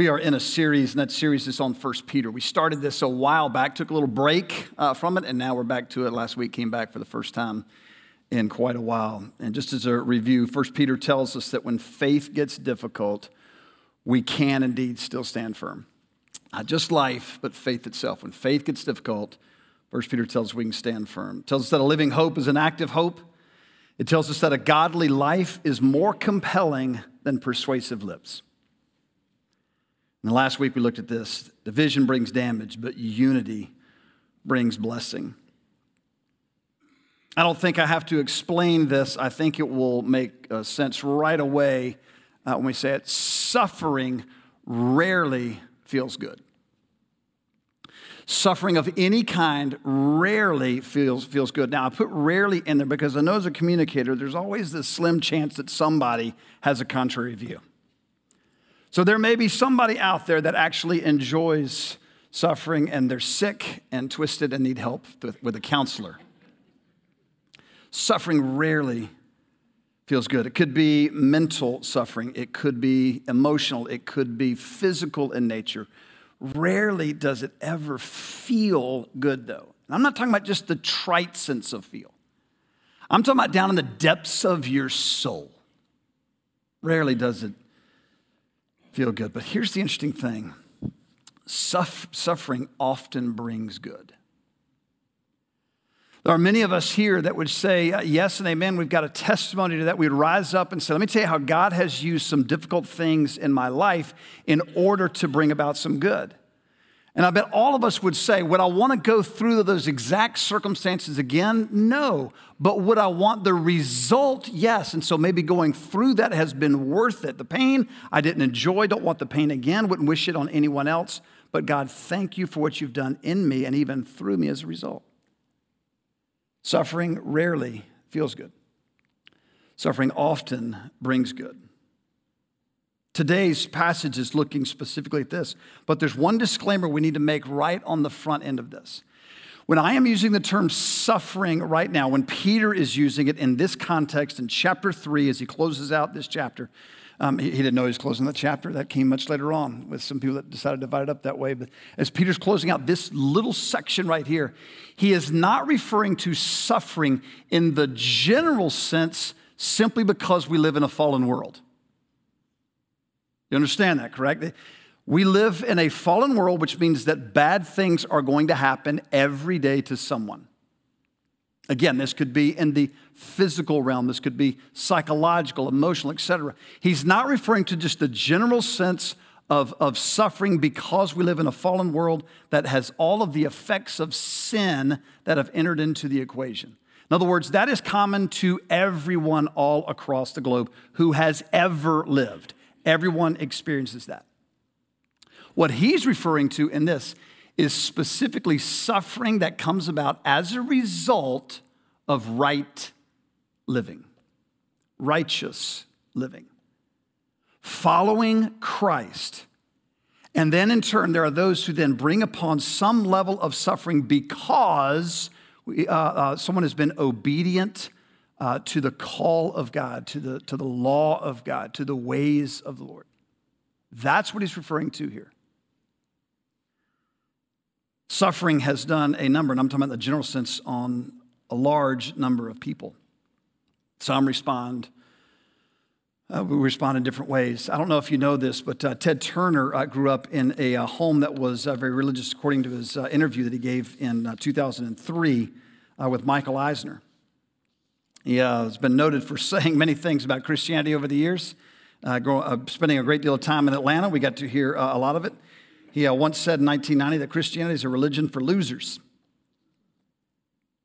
We are in a series, and that series is on First Peter. We started this a while back, took a little break uh, from it, and now we're back to it. Last week came back for the first time in quite a while. And just as a review, First Peter tells us that when faith gets difficult, we can indeed still stand firm. Not just life, but faith itself. When faith gets difficult, First Peter tells us we can stand firm. It tells us that a living hope is an active hope. It tells us that a godly life is more compelling than persuasive lips. And last week we looked at this division brings damage, but unity brings blessing. I don't think I have to explain this. I think it will make uh, sense right away uh, when we say it. Suffering rarely feels good. Suffering of any kind rarely feels, feels good. Now, I put rarely in there because I know as a communicator, there's always this slim chance that somebody has a contrary view. So there may be somebody out there that actually enjoys suffering and they're sick and twisted and need help with a counselor. Suffering rarely feels good. It could be mental suffering, it could be emotional, it could be physical in nature. Rarely does it ever feel good, though. And I'm not talking about just the trite sense of feel, I'm talking about down in the depths of your soul. Rarely does it feel good. But here's the interesting thing suffering often brings good. There are many of us here that would say uh, yes and amen. We've got a testimony to that. We'd rise up and say, Let me tell you how God has used some difficult things in my life in order to bring about some good. And I bet all of us would say, Would I want to go through those exact circumstances again? No. But would I want the result? Yes. And so maybe going through that has been worth it. The pain I didn't enjoy, don't want the pain again, wouldn't wish it on anyone else. But God, thank you for what you've done in me and even through me as a result. Suffering rarely feels good, suffering often brings good. Today's passage is looking specifically at this, but there's one disclaimer we need to make right on the front end of this. When I am using the term suffering right now, when Peter is using it in this context in chapter 3, as he closes out this chapter, um, he, he, didn't know he was closing the chapter. That came much later on with some people that decided to divide it up that way. But as Peter's closing out this little section right here, he is not referring to suffering in the general sense simply because we live in a fallen world. You understand that, correct? We live in a fallen world, which means that bad things are going to happen every day to someone. Again, this could be in the physical realm, this could be psychological, emotional, etc. He's not referring to just the general sense of, of suffering because we live in a fallen world that has all of the effects of sin that have entered into the equation. In other words, that is common to everyone all across the globe who has ever lived. Everyone experiences that. What he's referring to in this is specifically suffering that comes about as a result of right living, righteous living, following Christ. And then in turn, there are those who then bring upon some level of suffering because uh, uh, someone has been obedient uh, to the call of God, to the, to the law of God, to the ways of the Lord. That's what he's referring to here. Suffering has done a number, and I'm talking about the general sense, on a large number of people. Some respond. Uh, we respond in different ways. I don't know if you know this, but uh, Ted Turner uh, grew up in a, uh, home that was uh, very religious, according to his uh, interview that he gave in 2003 with Michael Eisner. He has been noted for saying many things about Christianity over the years. Uh, grow, uh, spending a great deal of time in Atlanta, we got to hear uh, a lot of it. He uh, once said in 1990 that Christianity is a religion for losers.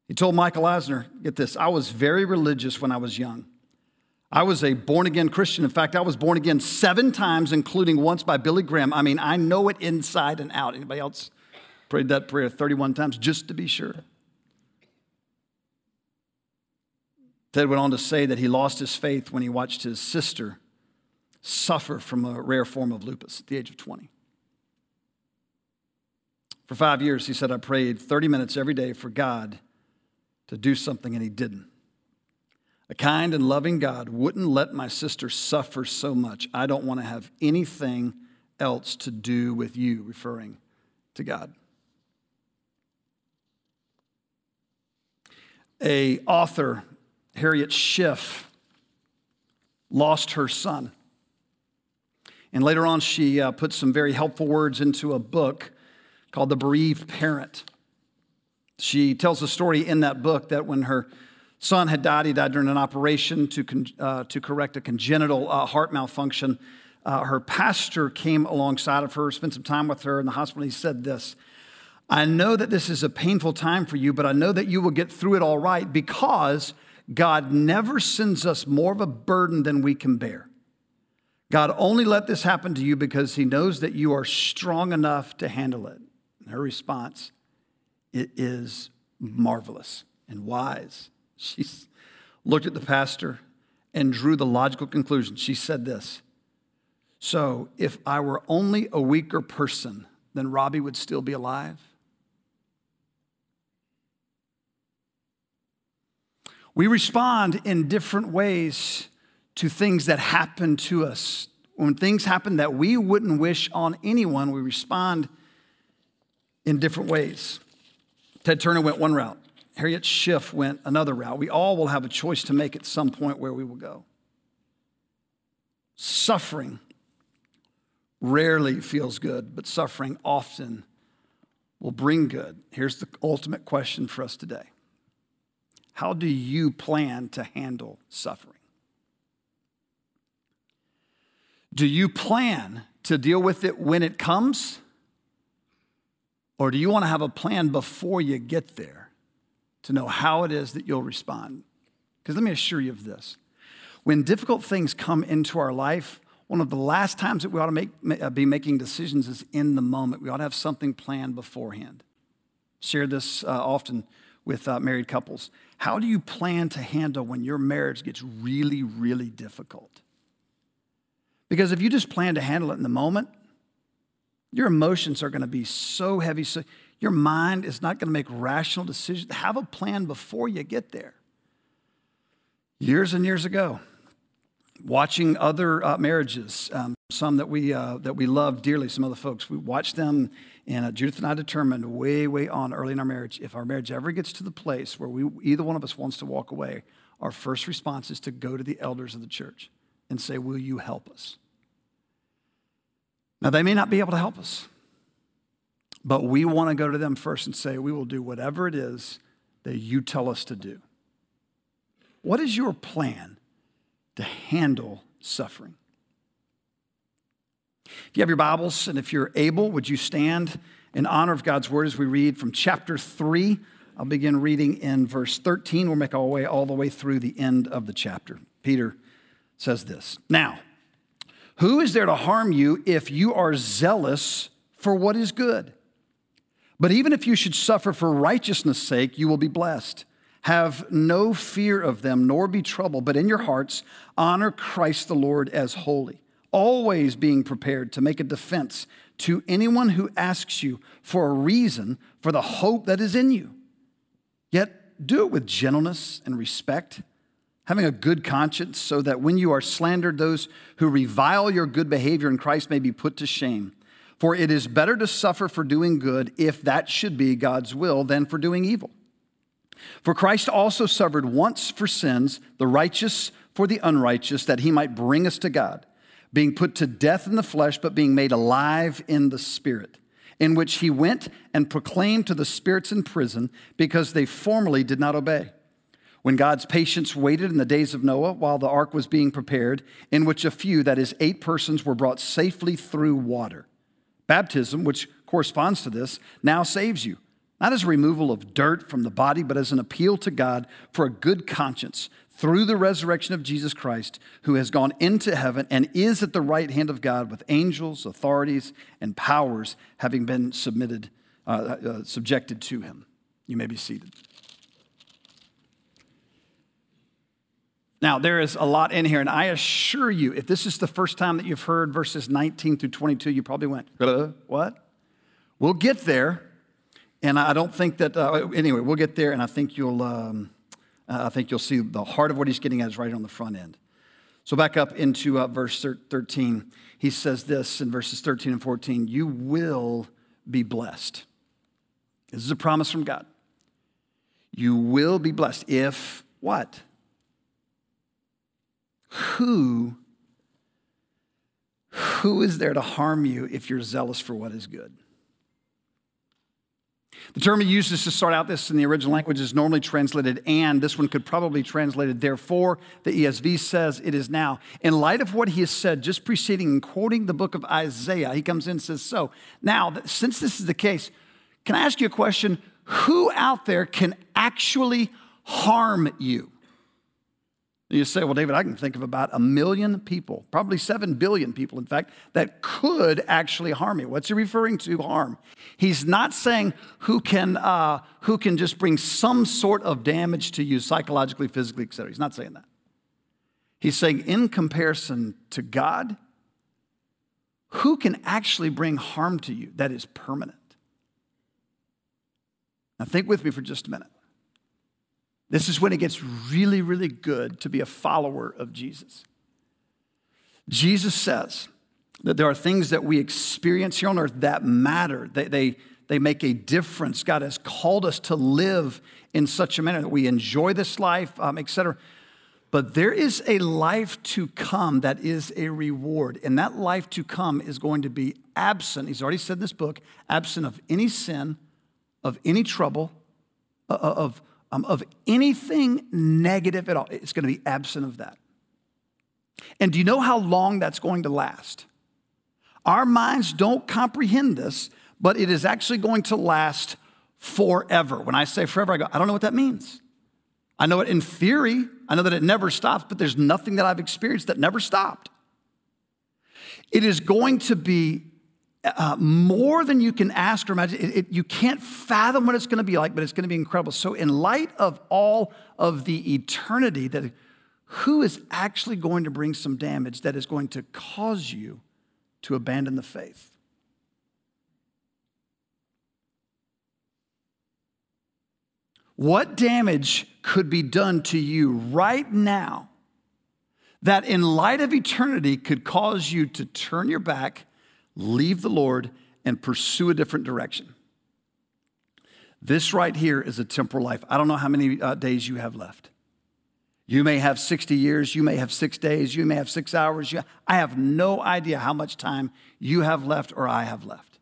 He told Michael Eisner, get this, I was very religious when I was young. I was a born again Christian. In fact, I was born again seven times, including once by Billy Graham. I mean, I know it inside and out. Anybody else prayed that prayer 31 times just to be sure? Ted went on to say that he lost his faith when he watched his sister suffer from a rare form of lupus at the age of 20. For five years, he said, I prayed 30 minutes every day for God to do something, and he didn't. A kind and loving God wouldn't let my sister suffer so much. I don't want to have anything else to do with you, referring to God. A author, Harriet Schiff, lost her son. And later on, she uh, put some very helpful words into a book called The Bereaved Parent. She tells a story in that book that when her son had died, he died during an operation to, con- uh, to correct a congenital uh, heart malfunction. Uh, her pastor came alongside of her, spent some time with her in the hospital. And he said this I know that this is a painful time for you, but I know that you will get through it all right because God never sends us more of a burden than we can bear. God only let this happen to you because he knows that you are strong enough to handle it. And her response, it is marvelous and wise. She looked at the pastor and drew the logical conclusion. She said this So, if I were only a weaker person, then Robbie would still be alive. We respond in different ways to things that happen to us. When things happen that we wouldn't wish on anyone, we respond in different ways. Ted Turner went one route, Harriet Schiff went another route. We all will have a choice to make at some point where we will go. Suffering rarely feels good, but suffering often will bring good. Here's the ultimate question for us today How do you plan to handle suffering? Do you plan to deal with it when it comes? Or do you want to have a plan before you get there to know how it is that you'll respond? Because let me assure you of this when difficult things come into our life, one of the last times that we ought to make, uh, be making decisions is in the moment. We ought to have something planned beforehand. Share this uh, often with uh, married couples. How do you plan to handle when your marriage gets really, really difficult? Because if you just plan to handle it in the moment, your emotions are going to be so heavy. So your mind is not going to make rational decisions. Have a plan before you get there. Years and years ago, watching other uh, marriages, um, some that we, uh, that we love dearly, some other folks, we watched them, and uh, Judith and I determined way, way on early in our marriage if our marriage ever gets to the place where we, either one of us wants to walk away, our first response is to go to the elders of the church and say, Will you help us? Now, they may not be able to help us, but we want to go to them first and say, We will do whatever it is that you tell us to do. What is your plan to handle suffering? If you have your Bibles and if you're able, would you stand in honor of God's word as we read from chapter 3? I'll begin reading in verse 13. We'll make our way all the way through the end of the chapter. Peter says this Now, who is there to harm you if you are zealous for what is good? But even if you should suffer for righteousness' sake, you will be blessed. Have no fear of them, nor be troubled, but in your hearts honor Christ the Lord as holy, always being prepared to make a defense to anyone who asks you for a reason for the hope that is in you. Yet do it with gentleness and respect having a good conscience, so that when you are slandered, those who revile your good behavior in Christ may be put to shame. For it is better to suffer for doing good, if that should be God's will, than for doing evil. For Christ also suffered once for sins, the righteous for the unrighteous, that he might bring us to God, being put to death in the flesh, but being made alive in the spirit, in which he went and proclaimed to the spirits in prison, because they formerly did not obey when God's patience waited in the days of Noah while the ark was being prepared, in which a few, that is, eight persons, were brought safely through water. Baptism, which corresponds to this, now saves you, not as a removal of dirt from the body, but as an appeal to God for a good conscience through the resurrection of Jesus Christ, who has gone into heaven and is at the right hand of God with angels, authorities, and powers having been submitted, uh, uh, subjected to him. You may be seated. Now, there is a lot in here, and I assure you, if this is the first time that you've heard verses 19 through 22, you probably went, What? We'll get there, and I don't think that, uh, anyway, we'll get there, and I think you'll. Um, uh, I think you'll see the heart of what he's getting at is right on the front end. So back up into uh, verse 13. He says this in verses 13 and 14 You will be blessed. This is a promise from God. You will be blessed if what? Who who is there to harm you if you're zealous for what is good? The term he uses to start out this in the original language is normally translated and. This one could probably be translated therefore. The ESV says it is now. In light of what he has said just preceding and quoting the book of Isaiah, he comes in and says, So now, since this is the case, can I ask you a question? Who out there can actually harm you? You say, well, David, I can think of about a million people, probably seven billion people, in fact, that could actually harm you. What's he referring to harm? He's not saying who can, uh, who can just bring some sort of damage to you psychologically, physically, etc. He's not saying that. He's saying, in comparison to God, who can actually bring harm to you that is permanent? Now, think with me for just a minute. This is when it gets really, really good to be a follower of Jesus. Jesus says that there are things that we experience here on earth that matter, they, they, they make a difference. God has called us to live in such a manner that we enjoy this life, um, etc. But there is a life to come that is a reward. And that life to come is going to be absent, he's already said in this book, absent of any sin, of any trouble, of, um, of anything negative at all. It's going to be absent of that. And do you know how long that's going to last? Our minds don't comprehend this, but it is actually going to last forever. When I say forever, I go, I don't know what that means. I know it in theory, I know that it never stops, but there's nothing that I've experienced that never stopped. It is going to be uh, more than you can ask or imagine. It, it, you can't fathom what it's going to be like, but it's going to be incredible. So, in light of all of the eternity, that who is actually going to bring some damage that is going to cause you to abandon the faith? What damage could be done to you right now that, in light of eternity, could cause you to turn your back? leave the Lord and pursue a different direction. This right here is a temporal life. I don't know how many uh, days you have left. You may have 60 years, you may have six days, you may have six hours. You, I have no idea how much time you have left or I have left.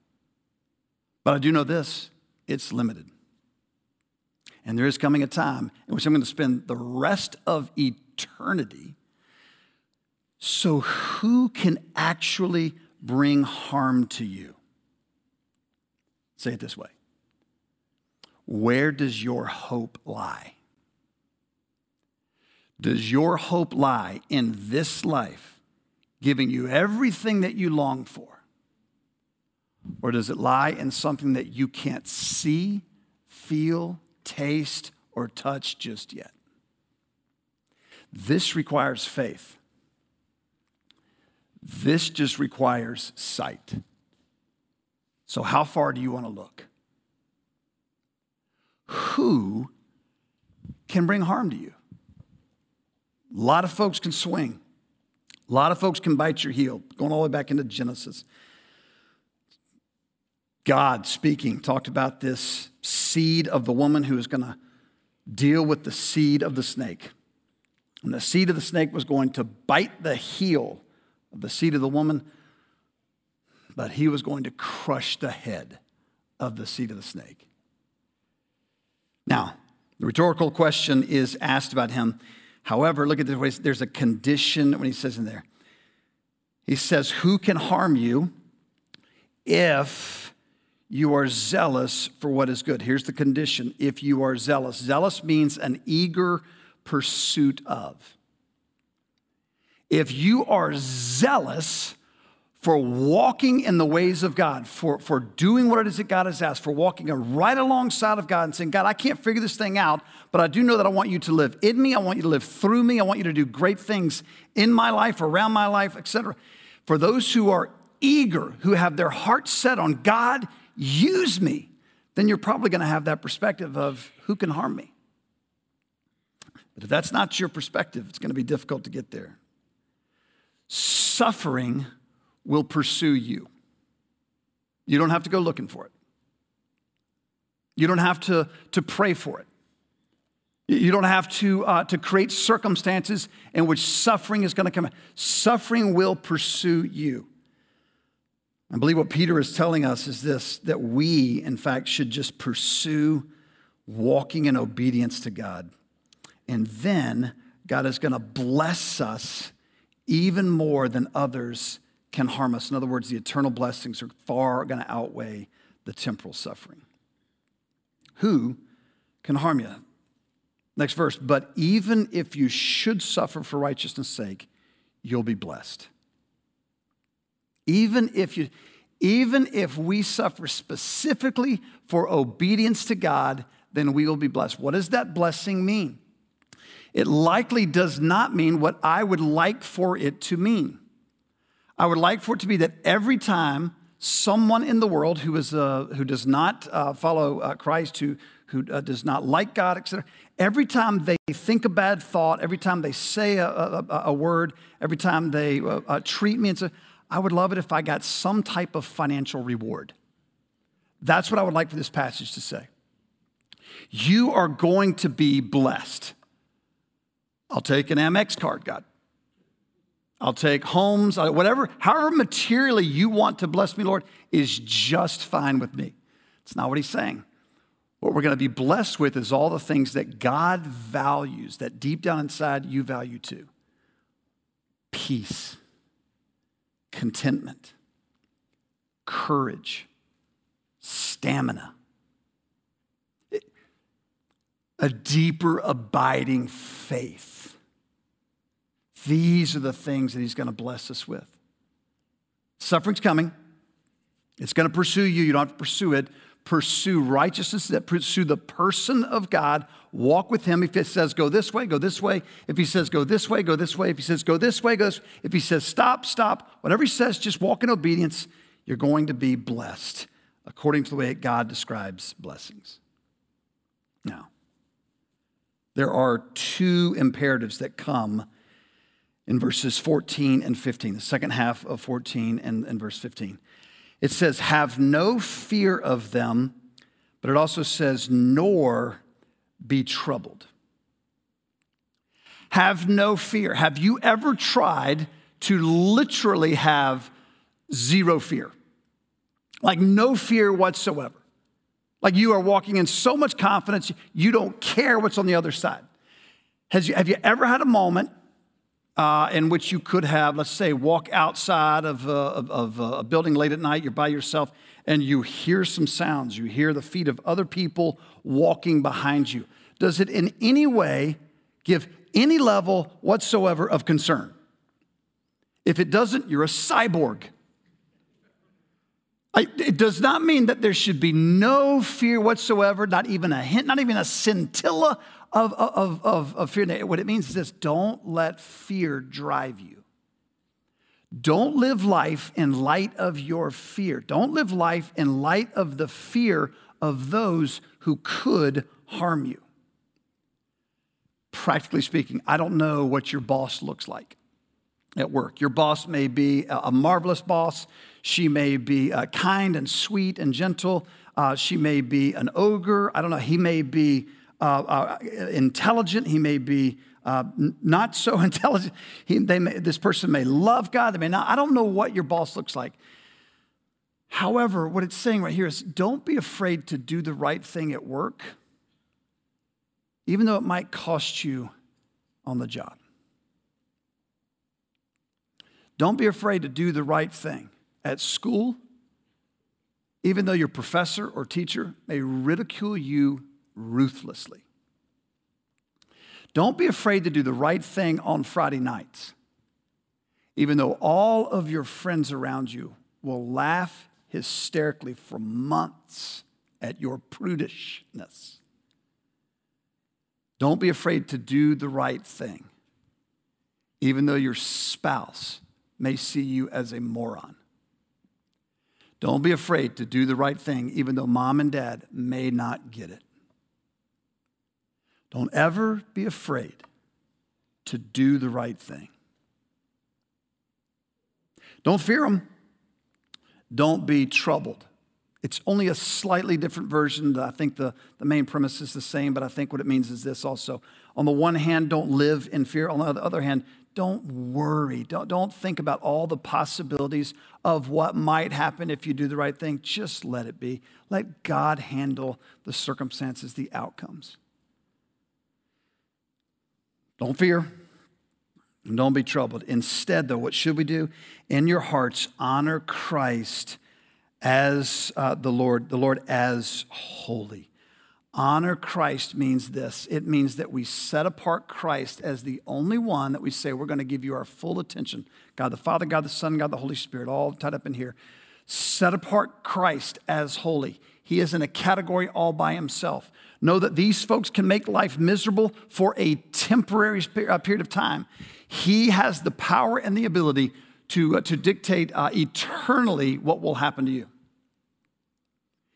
But I do know this it's limited. And there is coming a time in which I'm going to spend the rest of eternity. So, who can actually bring harm to you. Say it this way Where does your hope lie? Does your hope lie in this life, giving you everything that you long for? Or does it lie in something that you can't see, feel, taste, or touch just yet? This requires faith. This just requires sight. So, how far do you want to look? Who can bring harm to you? A lot of folks can swing. A lot of folks can bite your heel, going all the way back into Genesis. God speaking talked about this seed of the woman who was going to deal with the seed of the snake. And the seed of the snake was going to bite the heel of the seed of the woman, but he was going to crush the head of the seed of the snake. Now, the rhetorical question is asked about him. However, look at this way there's a condition when he says in there. He says, Who can harm you if you are zealous for what is good? Here's the condition if you are zealous. Zealous means an eager pursuit of if you are zealous for walking in the ways of God, for, for doing what it is that God has asked, for walking right alongside of God and saying, God, I can't figure this thing out, but I do know that I want you to live in me. I want you to live through me. I want you to do great things in my life, around my life, etc. For those who are eager, who have their heart set on God, use me, then you're probably going to have that perspective of who can harm me. But if that's not your perspective, it's going to be difficult to get there. suffering will pursue you. You don't have to go looking for it. You don't have to, to pray for it. You don't have to, uh, to create circumstances in which suffering is going to come. Suffering will pursue you. I believe what Peter is telling us is this that we, in fact, should just pursue walking in obedience to God. And then God is going to bless us even more than others can harm us. In other words, the eternal blessings are far going to outweigh the temporal suffering. Who can harm you? Next verse, but even if you should suffer for righteousness' sake, you'll be blessed. Even if you even if we suffer specifically for obedience to God, then we will be blessed. What does that blessing mean? It likely does not mean what I would like for it to mean. I would like for it to be that every time someone in the world who, is, uh, who does not uh, follow uh, Christ, who, who uh, does not like God, etc., every time they think a bad thought, every time they say a, a, a word, every time they uh, uh, treat me and say, I would love it if I got some type of financial reward. That's what I would like for this passage to say. You are going to be blessed. I'll take an Amex card, God. I'll take homes, whatever, however materially you want to bless me, Lord, is just fine with me. It's not what he's saying. What we're going to be blessed with is all the things that God values, that deep down inside you value too peace, contentment, courage, stamina, a deeper, abiding faith. These are the things that He's going to bless us with. Suffering's coming. It's going to pursue you. You don't have to pursue it pursue righteousness, that pursue the person of God, walk with Him. If it says go this way, go this way. If He says go this way, go this way. If He says go this way, go this way. If He says stop, stop. Whatever He says, just walk in obedience. You're going to be blessed according to the way God describes blessings. Now, there are two imperatives that come in verses 14 and 15, the second half of 14 and, and verse 15. It says, Have no fear of them, but it also says, Nor be troubled. Have no fear. Have you ever tried to literally have zero fear? Like no fear whatsoever. Like you are walking in so much confidence, you don't care what's on the other side. Has you, have you ever had a moment uh, in which you could have, let's say, walk outside of, uh, of, uh, a building late at night, you're by yourself, and you hear some sounds. You hear the feet of other people walking behind you. Does it in any way give any level whatsoever of concern? If it doesn't, you're a cyborg. I, it does not mean that there should be no fear whatsoever, not even a hint, not even a scintilla of, of, of, of fear. What it means is this don't let fear drive you. Don't live life in light of your fear. Don't live life in light of the fear of those who could harm you. Practically speaking, I don't know what your boss looks like at work. Your boss may be a marvelous boss. She may be uh, kind and sweet and gentle. Uh, she may be an ogre. I don't know. He may be uh, uh, intelligent, he may be uh, not so intelligent. He, may, this person may love God, they may not. I don't know what your boss looks like. However, what it's saying right here is don't be afraid to do the right thing at work, even though it might cost you on the job. Don't be afraid to do the right thing at school, even though your professor or teacher may ridicule you ruthlessly. Don't be afraid to do the right thing on Friday nights, even though all of your friends around you will laugh hysterically for months at your prudishness. Don't be afraid to do the right thing, even though your spouse may see you as a moron. Don't be afraid to do the right thing, even though mom and dad may not get it. Don't ever be afraid to do the right thing. Don't fear them. Don't be troubled. It's only a slightly different version. I think the, the main premise is the same, but I think what it means is this also. On the one hand, don't live in fear. On the other hand, don't worry. Don't, don't think about all the possibilities of what might happen if you do the right thing. Just let it be. Let God handle the circumstances, the outcomes. Don't fear. Don't be troubled. Instead, though, what should we do? In your hearts, honor Christ as uh, the Lord, the Lord as holy. Honor Christ means this it means that we set apart Christ as the only one that we say we're going to give you our full attention. God the Father, God the Son, God the Holy Spirit, all tied up in here. Set apart Christ as holy. He is in a category all by himself. Know that these folks can make life miserable for a temporary uh, period of time. He has the power and the ability to, uh, to dictate uh, eternally what will happen to you.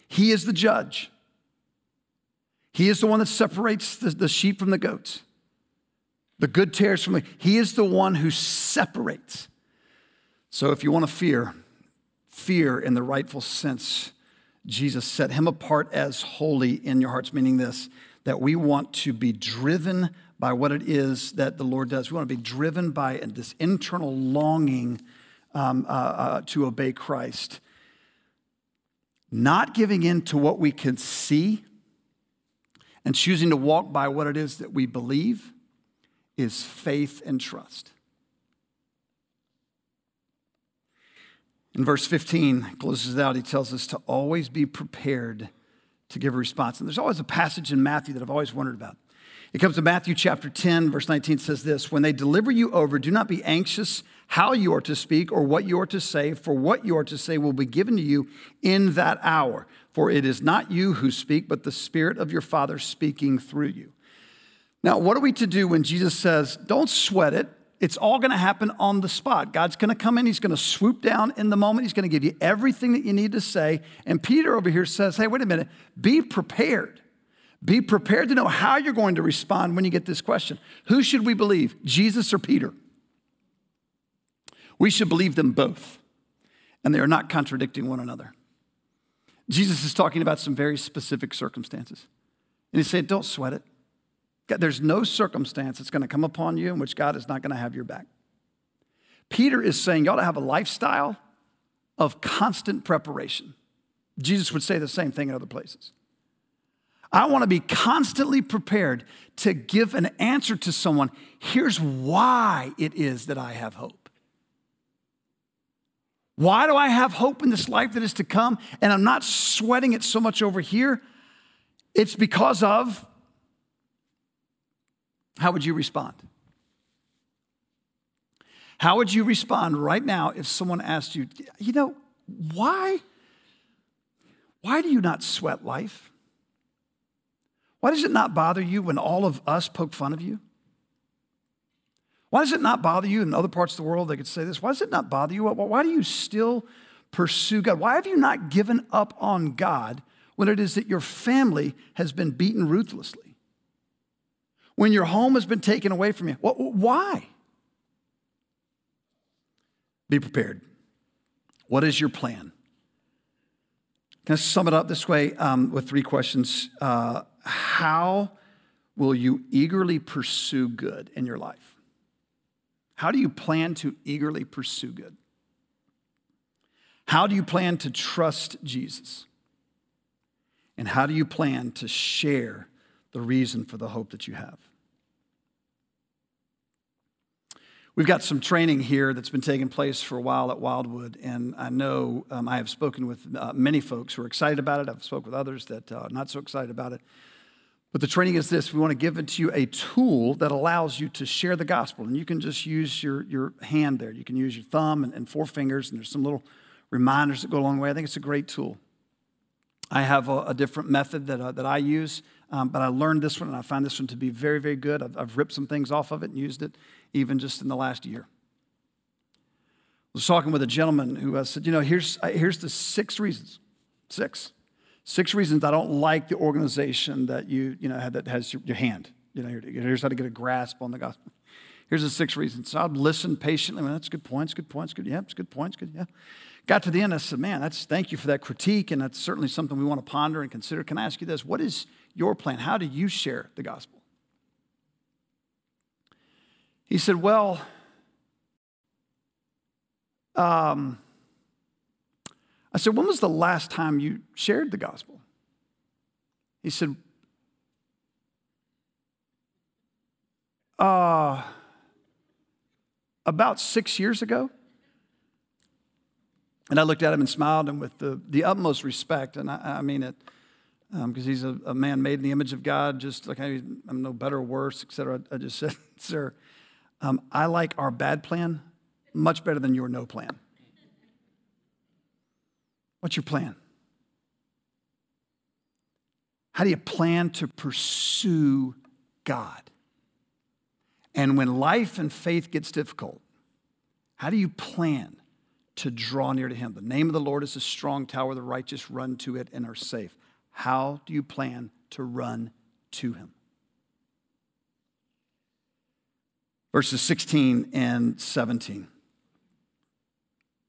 He is the judge. He is the one that separates the, the sheep from the goats, the good tares from the. He is the one who separates. So if you want to fear, fear in the rightful sense, Jesus set him apart as holy in your hearts, meaning this that we want to be driven by what it is that the Lord does. We want to be driven by this internal longing um, uh, uh, to obey Christ. Not giving in to what we can see and choosing to walk by what it is that we believe is faith and trust. In verse 15, closes out, he tells us to always be prepared to give a response. And there's always a passage in Matthew that I've always wondered about. It comes to Matthew chapter 10, verse 19 says this When they deliver you over, do not be anxious how you are to speak or what you are to say, for what you are to say will be given to you in that hour. For it is not you who speak, but the Spirit of your Father speaking through you. Now, what are we to do when Jesus says, Don't sweat it? It's all going to happen on the spot. God's going to come in, He's going to swoop down in the moment, He's going to give you everything that you need to say. And Peter over here says, Hey, wait a minute, be prepared. Be prepared to know how you're going to respond when you get this question. Who should we believe, Jesus or Peter? We should believe them both, and they are not contradicting one another. Jesus is talking about some very specific circumstances. And he said, Don't sweat it. There's no circumstance that's going to come upon you in which God is not going to have your back. Peter is saying you ought to have a lifestyle of constant preparation. Jesus would say the same thing in other places. I want to be constantly prepared to give an answer to someone. Here's why it is that I have hope. Why do I have hope in this life that is to come? And I'm not sweating it so much over here. It's because of how would you respond? How would you respond right now if someone asked you, you know, why? Why do you not sweat life? Why does it not bother you when all of us poke fun of you? Why does it not bother you in other parts of the world? They could say this. Why does it not bother you? Why do you still pursue God? Why have you not given up on God when it is that your family has been beaten ruthlessly? When your home has been taken away from you? Why? Be prepared. What is your plan? Can I sum it up this way um, with three questions? Uh, how will you eagerly pursue good in your life? How do you plan to eagerly pursue good? How do you plan to trust Jesus? And how do you plan to share the reason for the hope that you have? We've got some training here that's been taking place for a while at Wildwood, and I know um, I have spoken with uh, many folks who are excited about it. I've spoken with others that uh, are not so excited about it. But the training is this we want to give it to you a tool that allows you to share the gospel. And you can just use your, your hand there. You can use your thumb and, and four fingers, and there's some little reminders that go along the way. I think it's a great tool. I have a, a different method that, uh, that I use, um, but I learned this one and I find this one to be very, very good. I've, I've ripped some things off of it and used it even just in the last year. I was talking with a gentleman who uh, said, You know, here's, uh, here's the six reasons, six Six reasons I don't like the organization that you, you know, that has your, hand. You know, here's how to get a grasp on the gospel. Here's the six reasons. So I'd listen patiently. Well, that's good points, good points, good. Yeah, it's good points, good. Yeah. Got to the end, I said, man, that's thank you for that critique, and that's certainly something we want to ponder and consider. Can I ask you this? What is your plan? How do you share the gospel? He said, Well, um, I said, When was the last time you shared the gospel? He said, uh, About six years ago. And I looked at him and smiled, and with the, the utmost respect, and I, I mean it, because um, he's a, a, man made in the image of God, just like I, am no better or worse, et cetera. I just said, Sir, um, I like our bad plan much better than your no plan. What's your plan? How do you plan to pursue God? And when life and faith gets difficult, how do you plan to draw near to Him? The name of the Lord is a strong tower, the righteous run to it and are safe. How do you plan to run to Him? Verses 16 and 17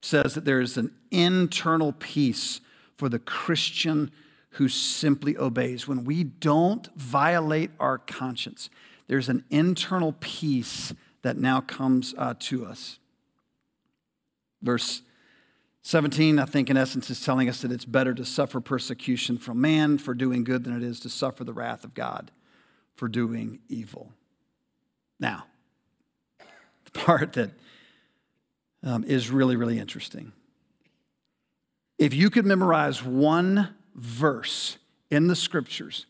says that there is an internal peace for the Christian who simply obeys. When we don't violate our conscience, there's an internal peace that now comes uh, to us. Verse 17, I think, in essence, is telling us that it's better to suffer persecution from man for doing good than it is to suffer the wrath of God for doing evil. Now, the part that um, is really, really interesting. If you could memorize one verse in the scriptures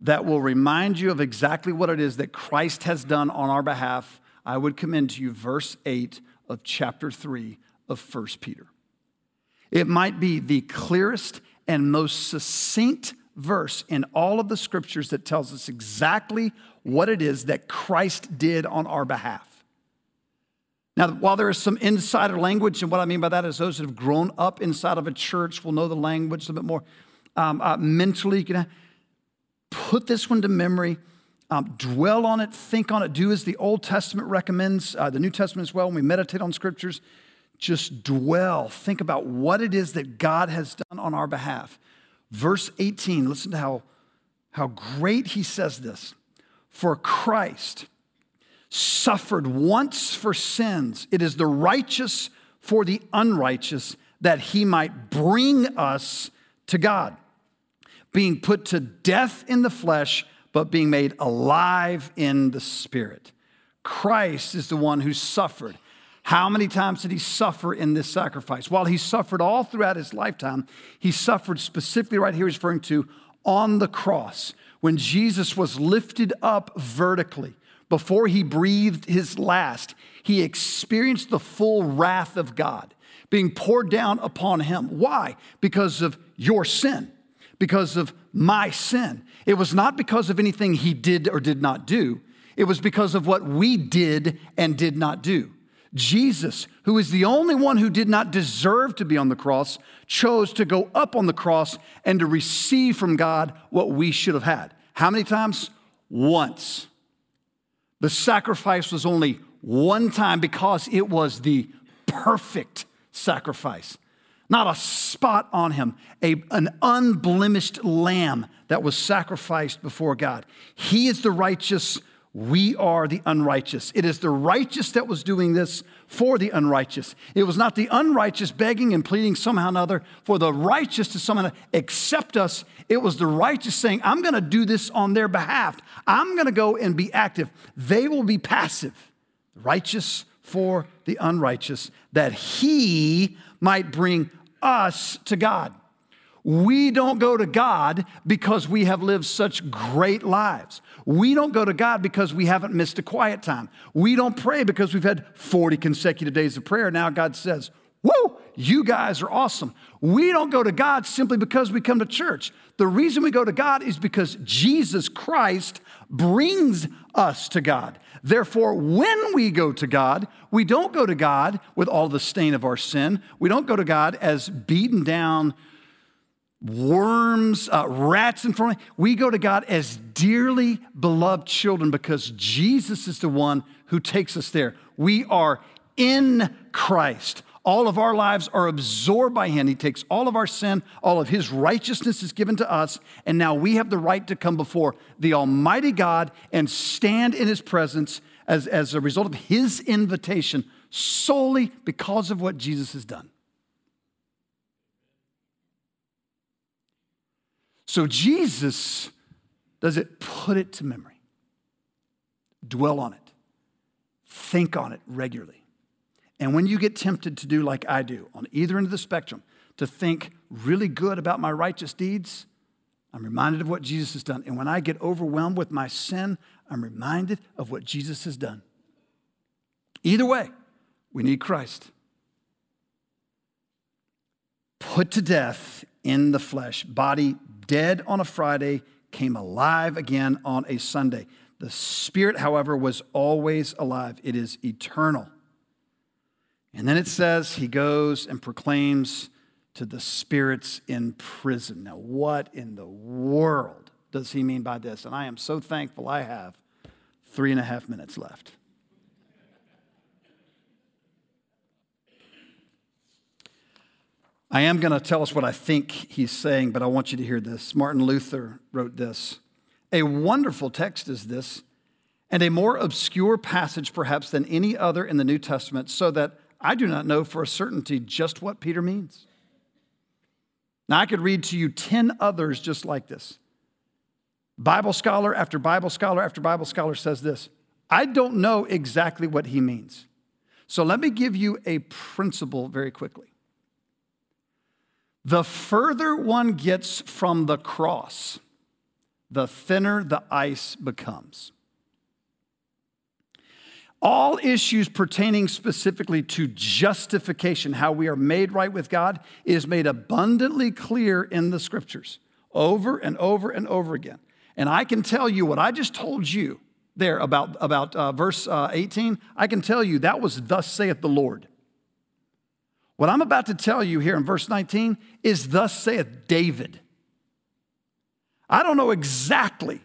that will remind you of exactly what it is that Christ has done on our behalf, I would commend to you verse 8 of chapter 3 of 1 Peter. It might be the clearest and most succinct verse in all of the scriptures that tells us exactly what it is that Christ did on our behalf. Now, while there is some insider language, and what I mean by that is those that have grown up inside of a church will know the language a bit more um, uh, mentally. You can put this one to memory, um, dwell on it, think on it, do as the Old Testament recommends, uh, the New Testament as well, when we meditate on scriptures. Just dwell, think about what it is that God has done on our behalf. Verse 18, listen to how, how great he says this. For Christ, suffered once for sins. It is the righteous for the unrighteous that he might bring us to God, being put to death in the flesh, but being made alive in the spirit. Christ is the one who suffered. How many times did he suffer in this sacrifice? While he suffered all throughout his lifetime, he suffered specifically right here, he's referring to on the cross when Jesus was lifted up vertically before he breathed his last, he experienced the full wrath of God being poured down upon him. Why? Because of your sin, because of my sin. It was not because of anything he did or did not do, it was because of what we did and did not do. Jesus, who is the only one who did not deserve to be on the cross, chose to go up on the cross and to receive from God what we should have had. How many times? Once. The sacrifice was only one time because it was the perfect sacrifice. Not a spot on him, a, an unblemished lamb that was sacrificed before God. He is the righteous, we are the unrighteous. It is the righteous that was doing this for the unrighteous. It was not the unrighteous begging and pleading somehow or another for the righteous to somehow accept us. It was the righteous saying, I'm going to do this on their behalf. I'm going to go and be active. They will be passive. Righteous for the unrighteous, that he might bring us to God. We don't go to God because we have lived such great lives. We don't go to God because we haven't missed a quiet time. We don't pray because we've had 40 consecutive days of prayer. Now God says, Whoa, you guys are awesome. We don't go to God simply because we come to church. The reason we go to God is because Jesus Christ brings us to God. Therefore, when we go to God, we don't go to God with all the stain of our sin. We don't go to God as beaten down worms, uh, rats in front of me. We go to God as dearly beloved children because Jesus is the one who takes us there. We are in Christ. All of our lives are absorbed by Him. He takes all of our sin, all of His righteousness is given to us, and now we have the right to come before the Almighty God and stand in His presence as, as a result of His invitation solely because of what Jesus has done. So Jesus does it put it to memory, dwell on it, think on it regularly. And when you get tempted to do like I do on either end of the spectrum, to think really good about my righteous deeds, I'm reminded of what Jesus has done. And when I get overwhelmed with my sin, I'm reminded of what Jesus has done. Either way, we need Christ. Put to death in the flesh, body dead on a Friday, came alive again on a Sunday. The Spirit, however, was always alive, it is eternal. And then it says he goes and proclaims to the spirits in prison. Now, what in the world does he mean by this? And I am so thankful I have three and a half minutes left. I am going to tell us what I think he's saying, but I want you to hear this. Martin Luther wrote this A wonderful text is this, and a more obscure passage perhaps than any other in the New Testament, so that I do not know for a certainty just what Peter means. Now, I could read to you 10 others just like this. Bible scholar after Bible scholar after Bible scholar says this I don't know exactly what he means. So let me give you a principle very quickly. The further one gets from the cross, the thinner the ice becomes. All issues pertaining specifically to justification, how we are made right with God, is made abundantly clear in the scriptures over and over and over again. And I can tell you what I just told you there about, about uh, verse uh, 18. I can tell you that was, Thus saith the Lord. What I'm about to tell you here in verse 19 is, Thus saith David. I don't know exactly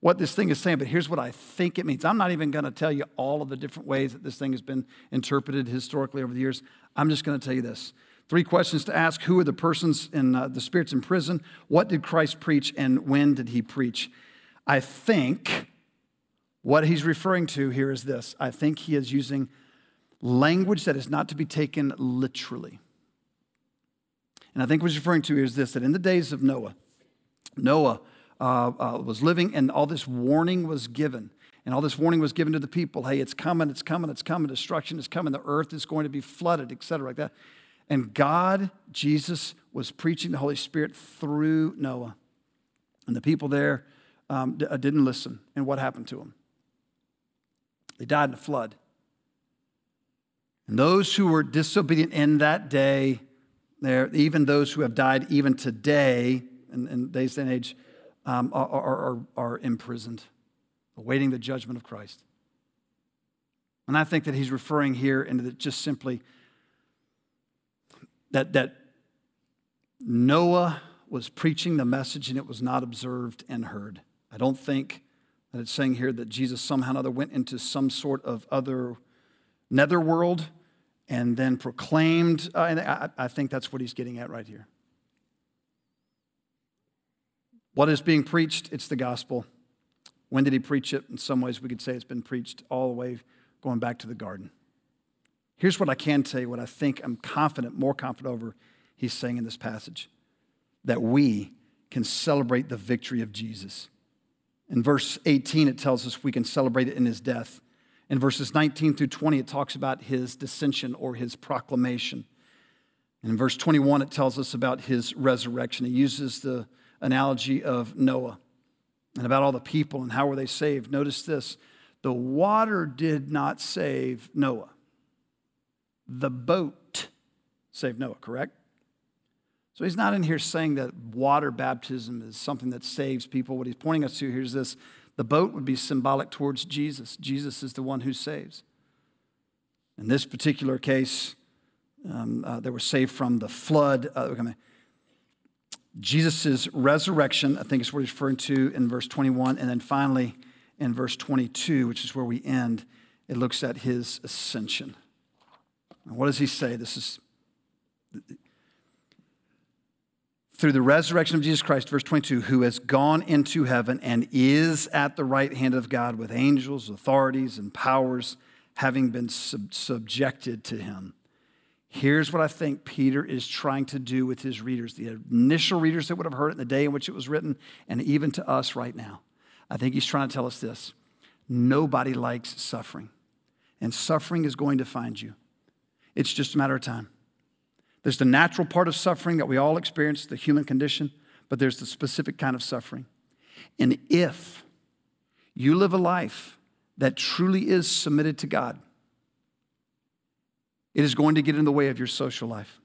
what this thing is saying, but here's what I think it means. I'm not even going to tell you all of the different ways that this thing has been interpreted historically over the years. I'm just going to tell you this. Three questions to ask Who are the persons in uh, the spirits in prison? What did Christ preach and when did he preach? I think what he's referring to here is this I think he is using language that is not to be taken literally. And I think what he's referring to is this that in the days of Noah, Noah uh, uh, was living and all this warning was given. And all this warning was given to the people hey, it's coming, it's coming, it's coming, destruction is coming, the earth is going to be flooded, et cetera, like that. And God, Jesus, was preaching the Holy Spirit through Noah. And the people there um, d- uh, didn't listen. And what happened to them? They died in a flood. And those who were disobedient in that day, there, even those who have died even today, in, in days and age, um, are, are, are imprisoned, awaiting the judgment of Christ. And I think that he's referring here into just simply that, that Noah was preaching the message and it was not observed and heard. I don't think that it's saying here that Jesus somehow or another went into some sort of other netherworld and then proclaimed. Uh, and I, I think that's what he's getting at right here. What is being preached? It's the gospel. When did he preach it? In some ways, we could say it's been preached all the way going back to the garden. Here's what I can tell you, what I think I'm confident, more confident over, he's saying in this passage that we can celebrate the victory of Jesus. In verse 18, it tells us we can celebrate it in his death. In verses 19 through 20, it talks about his descension or his proclamation. And in verse 21, it tells us about his resurrection. He uses the analogy of Noah and about all the people and how were they saved. Notice this the water did not save Noah, the boat saved Noah, correct? So he's not in here saying that water baptism is something that saves people. What he's pointing us to here is this the boat would be symbolic towards Jesus. Jesus is the one who saves. In this particular case, um, uh, they were saved from the flood. Uh, Jesus' resurrection, I think is what he's referring to in verse 21. And then finally, in verse 22, which is where we end, it looks at his ascension. what does he say? This is through the resurrection of Jesus Christ, verse 22, who has gone into heaven and is at the right hand of God with angels, authorities, and powers having been sub- subjected to him. Here's what I think Peter is trying to do with his readers, the initial readers that would have heard it in the day in which it was written, and even to us right now. I think he's trying to tell us this nobody likes suffering, and suffering is going to find you. It's just a matter of time. There's the natural part of suffering that we all experience, the human condition, but there's the specific kind of suffering. And if you live a life that truly is submitted to God, it is going to get in the way of your social life.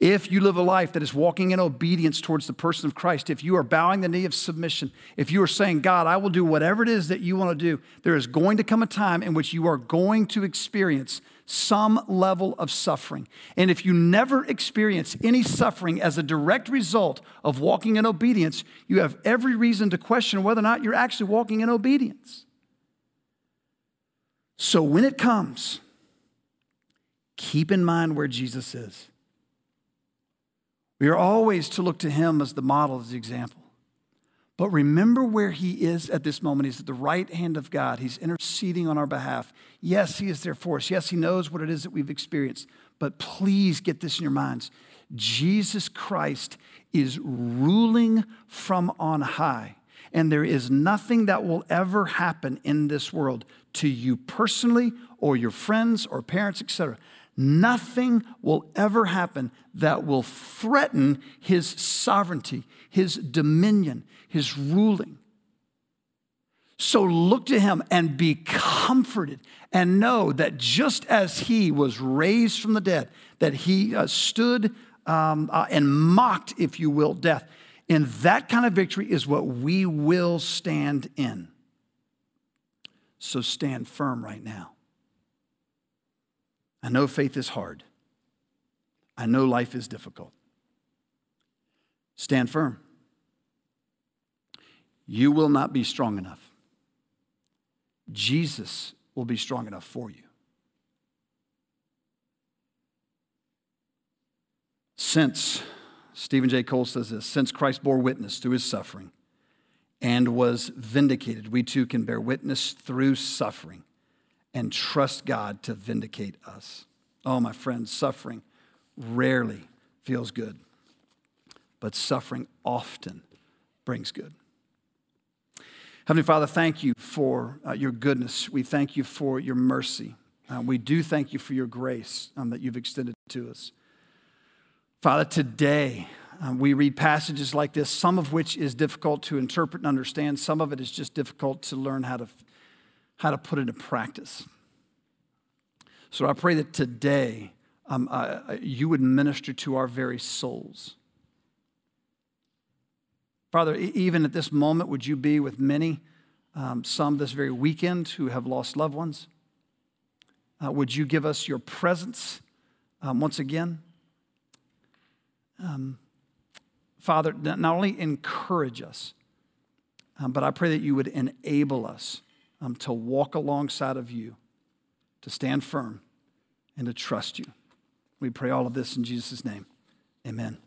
If you live a life that is walking in obedience towards the person of Christ, if you are bowing the knee of submission, if you are saying, God, I will do whatever it is that you want to do, there is going to come a time in which you are going to experience some level of suffering. And if you never experience any suffering as a direct result of walking in obedience, you have every reason to question whether or not you're actually walking in obedience. So when it comes, keep in mind where Jesus is. We are always to look to him as the model, as the example. But remember where he is at this moment. He's at the right hand of God. He's interceding on our behalf. Yes, he is there for us. Yes, he knows what it is that we've experienced. But please get this in your minds Jesus Christ is ruling from on high. And there is nothing that will ever happen in this world to you personally or your friends or parents, etc. Nothing will ever happen that will threaten his sovereignty, his dominion, his ruling. So look to him and be comforted and know that just as he was raised from the dead, that he uh, stood um, uh, and mocked, if you will, death. And that kind of victory is what we will stand in. So stand firm right now. I know faith is hard. I know life is difficult. Stand firm. You will not be strong enough. Jesus will be strong enough for you. Since, Steven J. Cole says this, since Christ bore witness through his suffering and was vindicated, we too can bear witness through suffering and trust God to vindicate us. Oh, my friends, suffering rarely feels good, but suffering often brings good. Heavenly Father, thank you for uh, your goodness. We thank you for your mercy. Uh, we do thank you for your grace um, that you've extended to us. Father, today uh, we read passages like this, some of which is difficult to interpret and understand, some of it is just difficult to learn how to how to put it into practice. So I pray that today um, uh, you would minister to our very souls. Father, even at this moment, would you be with many, um, some this very weekend who have lost loved ones? Uh, would you give us your presence um, once again? Um, Father, not only encourage us, um, but I pray that you would enable us um, to walk alongside of you, to stand firm, and to trust you. We pray all of this in Jesus' name. Amen.